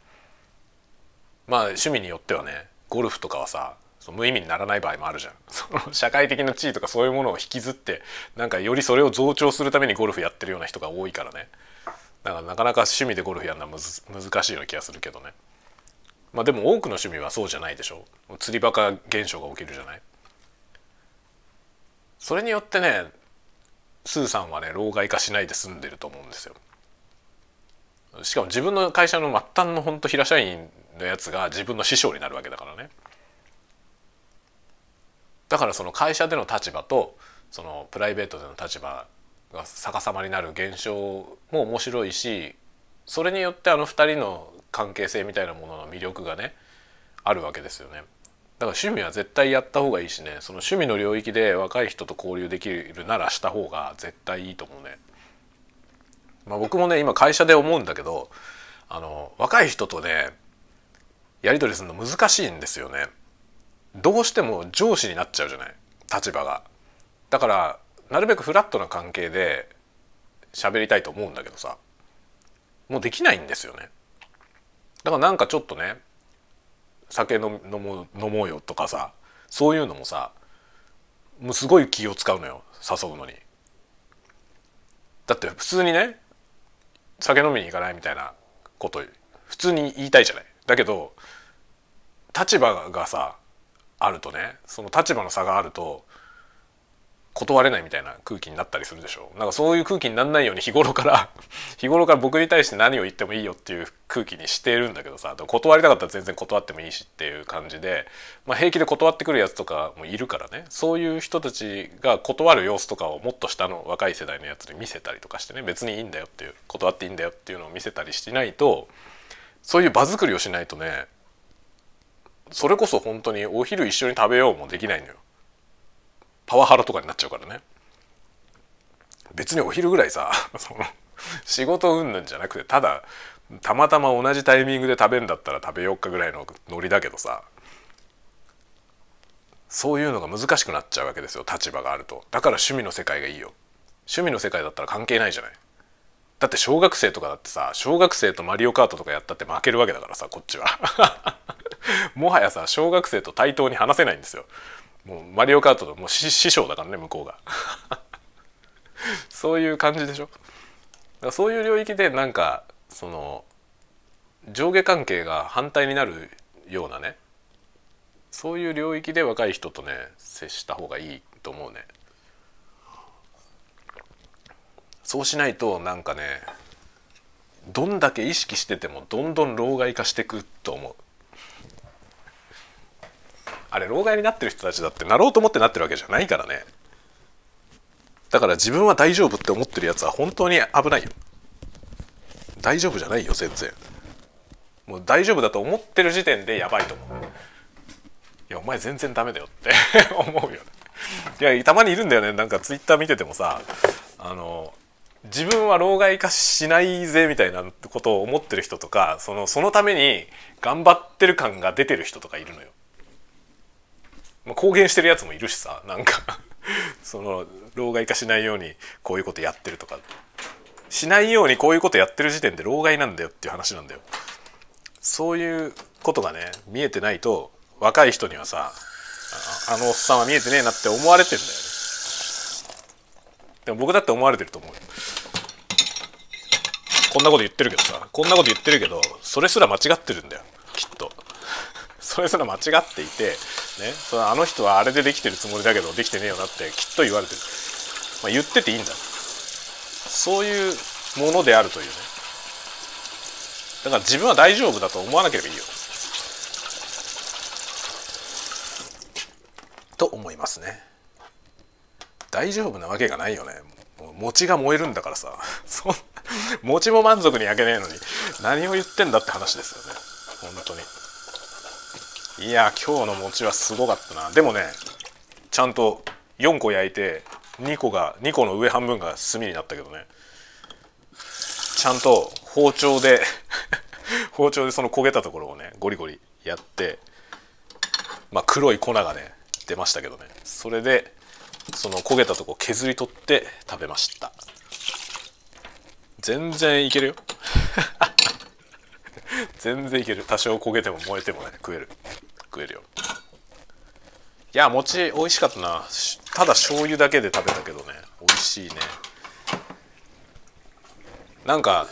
まあ趣味によってはねゴルフとかはさそ無意味にならない場合もあるじゃん。その社会的な地位とかそういうものを引きずってなんかよりそれを増長するためにゴルフやってるような人が多いからね。だからなかなか趣味でゴルフやるのはむず難しいような気がするけどね。まあでも多くの趣味はそうじゃないでしょ。釣りバカ現象が起きるじゃない。それによってねスーさんはね老害化しないで済んでると思うんですよ。しかも自分の会社の末端の本当平社員のやつが自分の師匠になるわけだからね。だからその会社での立場とそのプライベートでの立場が逆さまになる現象も面白いしそれによってあの2人の関係性みたいなものの魅力がねあるわけですよね。だから趣味は絶対やった方がいいしねその趣味の領域で若い人と交流できるならした方が絶対いいと思うね。まあ、僕もね今会社で思うんだけどあの若い人とねやり取りするの難しいんですよね。どうしても上司になっちゃうじゃない立場が。だからなるべくフラットな関係で喋りたいと思うんだけどさもうできないんですよね。だからなんかちょっとね酒飲もう飲もうよとかさそういうのもさもうすごい気を使うのよ誘うのに。だって普通にね酒飲みに行かないみたいなこと普通に言いたいじゃないだけど立場がさあるとねその立場の差があると断れないみたいな空気になったりするでしょ。なんかそういう空気にならないように日頃から 日頃から僕に対して何を言ってもいいよっていう空気にしてるんだけどさ断りたかったら全然断ってもいいしっていう感じで、まあ、平気で断ってくるやつとかもいるからね。そういう人たちが断る様子とかをもっと下の若い世代のやつに見せたりとかしてね。別にいいんだよっていう断っていいんだよっていうのを見せたりしないとそういう場作りをしないとねそれこそ本当にお昼一緒に食べようもできないのよ。パワハラとかになっちゃうからね。別にお昼ぐらいさ その仕事云々じゃなくてただたまたま同じタイミングで食べるんだったら食べようかぐらいのノリだけどさそういうのが難しくなっちゃうわけですよ立場があると。だから趣味の世界がいいよ。趣味の世界だったら関係ないじゃない。だって小学生とかだってさ小学生とマリオカートとかやったって負けるわけだからさこっちは。もはやさ小学生と対等に話せないんですよ。もうマリオカートのもう師匠だからね向こうが。そういう感じでしょ？だからそういう領域でなんかその上下関係が反対になるようなねそういう領域で若い人とね接した方がいいと思うね。そうしないとなんかねどんだけ意識しててもどんどん老害化してくと思う。あれ老害になってる人たちだってなろうと思ってなってるわけじゃないからね。だから自分は大丈夫って思ってるやつは本当に危ないよ。大丈夫じゃないよ全然。もう大丈夫だと思ってる時点でやばいと思う。いやお前全然ダメだよって。思うよいやたまにいるんだよね。なんかツイッター見ててもさあの自分は老害化しないぜみたいなことを思ってる人とかそのそのために頑張ってる感が出てる人とかいるのよ。まあ、公言してるやつもいるしさなんか その老害化しないようにこういうことやってるとかしないようにこういうことやってる時点で老害なんだよっていう話なんだよ。そういうことがね見えてないと若い人にはさあのおっさんは見えてねえなって思われてんだよね。でも僕だって思われてると思うよ。こんなこと言ってるけどさこんなこと言ってるけどそれすら間違ってるんだよきっと。それすら間違っていてねそのあの人はあれでできてるつもりだけどできてねえよなってきっと言われてる、まあ、言ってていいんだ。そういうものであるというね。だから自分は大丈夫だと思わなければいいよ。と思いますね。大丈夫なわけがないよね。餅が燃えるんだからさ。そ餅も満足に焼けねえのに何を言ってんだって話ですよね。本当に。いや今日の餅はすごかったな。でもねちゃんと4個焼いて2個が2個の上半分が炭になったけどね。ちゃんと包丁で 包丁でその焦げたところをねゴリゴリやってまあ黒い粉がね出ましたけどね。それでその焦げたとこ削り取って食べました。全然いけるよ。全然いける。多少焦げても燃えてもね食える。食えるよ。いや餅美味しかったな。ただ醤油だけで食べたけどね。美味しいね。なんか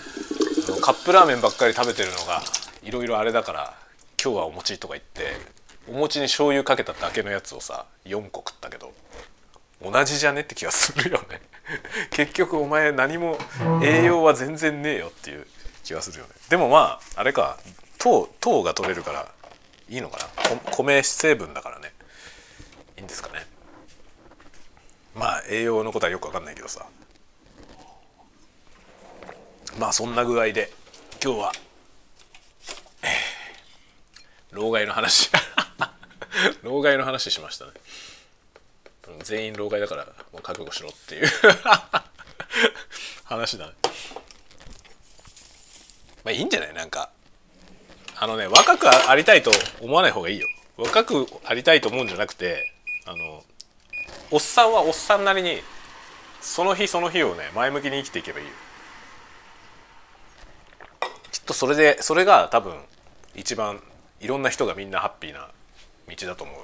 カップラーメンばっかり食べてるのがいろいろあれだから今日はお餅とか言ってお餅に醤油かけただけのやつをさ4個食ったけど。同じじゃね？って気がするよね。結局お前何も栄養は全然ねえよっていう気がするよね。でもまああれか糖糖が取れるからいいのかな。米成分だからね。いいんですかね。まあ栄養のことはよく分かんないけどさ。まあそんな具合で今日は、えー、老害の話。老害の話しましたね。全員老害だからもう覚悟しろっていう。話だね。まあいいんじゃない？なんか。あのね若くありたいと思わない方がいいよ。若くありたいと思うんじゃなくてあのおっさんはおっさんなりにその日その日をね前向きに生きていけばいいよ。きっとそれでそれが多分一番いろんな人がみんなハッピーな道だと思う。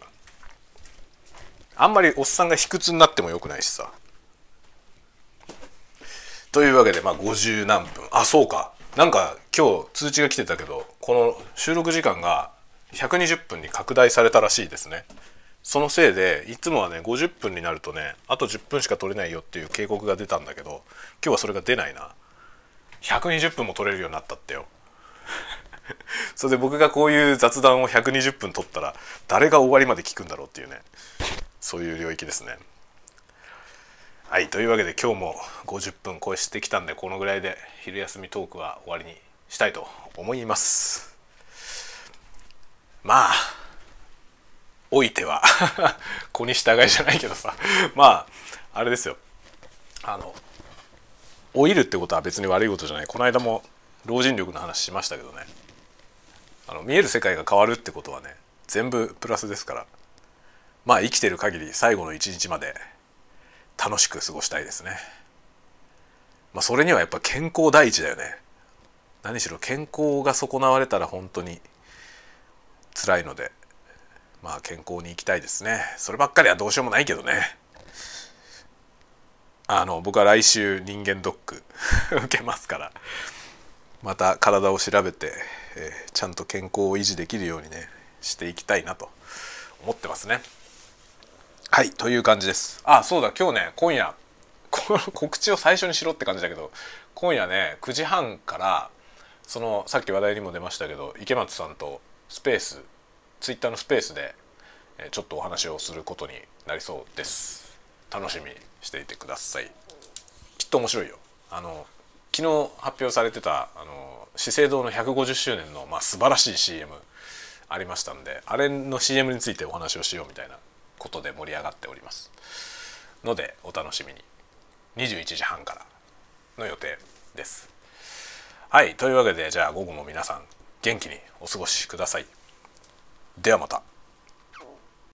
あんまりおっさんが卑屈になってもよくないしさ。というわけでまあ50何分。あそうか。なんか今日通知が来てたけどこの収録時間が120分に拡大されたらしいですね。そのせいでいつもはね50分になるとねあと10分しか取れないよっていう警告が出たんだけど今日はそれが出ないな。120分も取れるようになったってよ。それで僕がこういう雑談を120分取ったら誰が終わりまで聞くんだろうっていうね。そういう領域ですね。はいというわけで今日も50分超えしてきたんでこのぐらいで昼休みトークは終わりにしたいと思います。まあおいては 子に従いじゃないけどさ。まああれですよ。あの老いるってことは別に悪いことじゃない。この間も老人力の話しましたけどね。あの見える世界が変わるってことはね全部プラスですから。まあ生きてる限り最後の一日まで楽しく過ごしたいですね。まあ、それにはやっぱ健康第一だよね。何しろ健康が損なわれたら本当に辛いのでまあ健康に生きたいですね。そればっかりはどうしようもないけどね。あの僕は来週人間ドック 受けますからまた体を調べて、えー、ちゃんと健康を維持できるようにねしていきたいなと思ってますね。はいという感じです。あそうだ今日ね今夜 告知を最初にしろって感じだけど今夜ね9時半からそのさっき話題にも出ましたけど池松さんとスペースツイッターのスペースでちょっとお話をすることになりそうです。楽しみしていてください。きっと面白いよ。あの昨日発表されてたあの資生堂の150周年の、まあ、素晴らしい CM ありましたんであれの CM についてお話をしようみたいなことで盛り上がっております。のでお楽しみに。21時半からの予定です。はいというわけでじゃあ午後も皆さん元気にお過ごしください。ではまた。